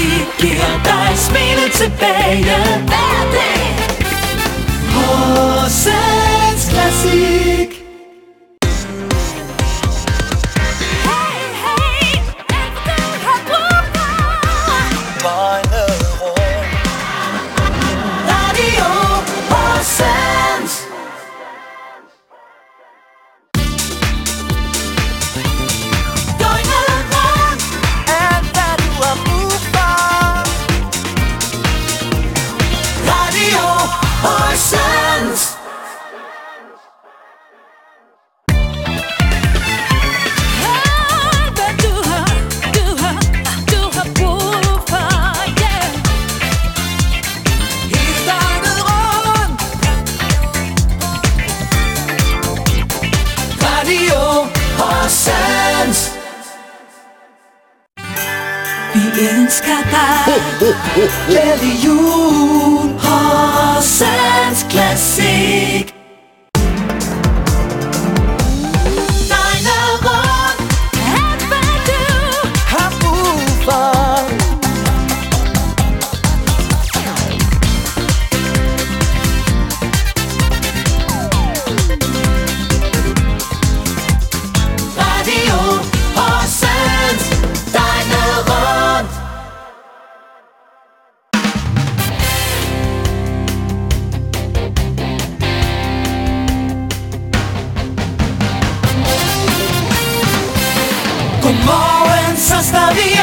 Vi giver dig smilet tilbage. Vi ønsker dig oh, oh, oh, oh. Glædelig jul Horsens Classic como en Sastavia.